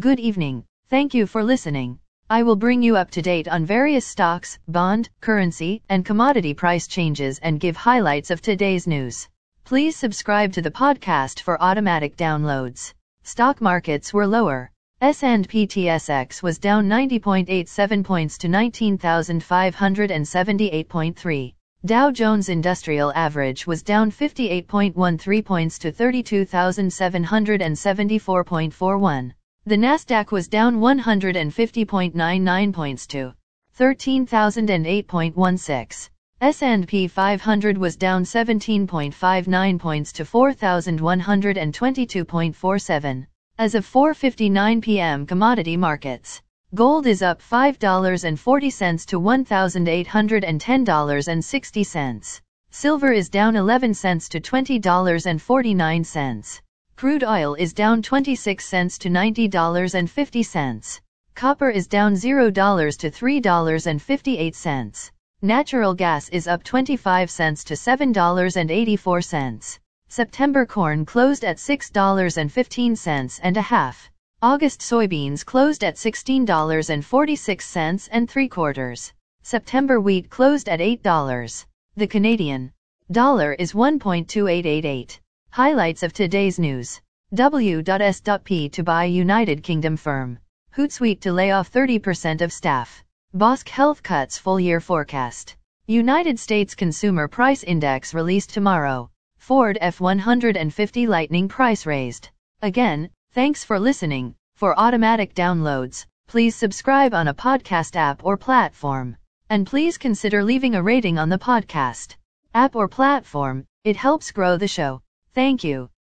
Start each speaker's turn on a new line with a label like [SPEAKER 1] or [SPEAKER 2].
[SPEAKER 1] Good evening. Thank you for listening. I will bring you up to date on various stocks, bond, currency, and commodity price changes and give highlights of today's news. Please subscribe to the podcast for automatic downloads. Stock markets were lower. S&P TSX was down 90.87 points to 19,578.3. Dow Jones Industrial Average was down 58.13 points to 32,774.41. The Nasdaq was down 150.99 points to 13,008.16. S&P 500 was down 17.59 points to 4,122.47. As of 4:59 p.m. commodity markets. Gold is up $5.40 to $1,810.60. Silver is down 11 cents to $20.49. Crude oil is down 26 cents to $90.50. Copper is down $0 to $3.58. Natural gas is up 25 cents to $7.84. September corn closed at $6.15 and a half. August soybeans closed at $16.46 and 3 quarters. September wheat closed at $8. The Canadian dollar is 1.2888. Highlights of today's news. W.S.P to buy United Kingdom firm. Hootsuite to lay off 30% of staff. Bausch Health cuts full year forecast. United States Consumer Price Index released tomorrow. Ford F-150 Lightning price raised. Again, thanks for listening. For automatic downloads, please subscribe on a podcast app or platform. And please consider leaving a rating on the podcast app or platform. It helps grow the show. Thank you.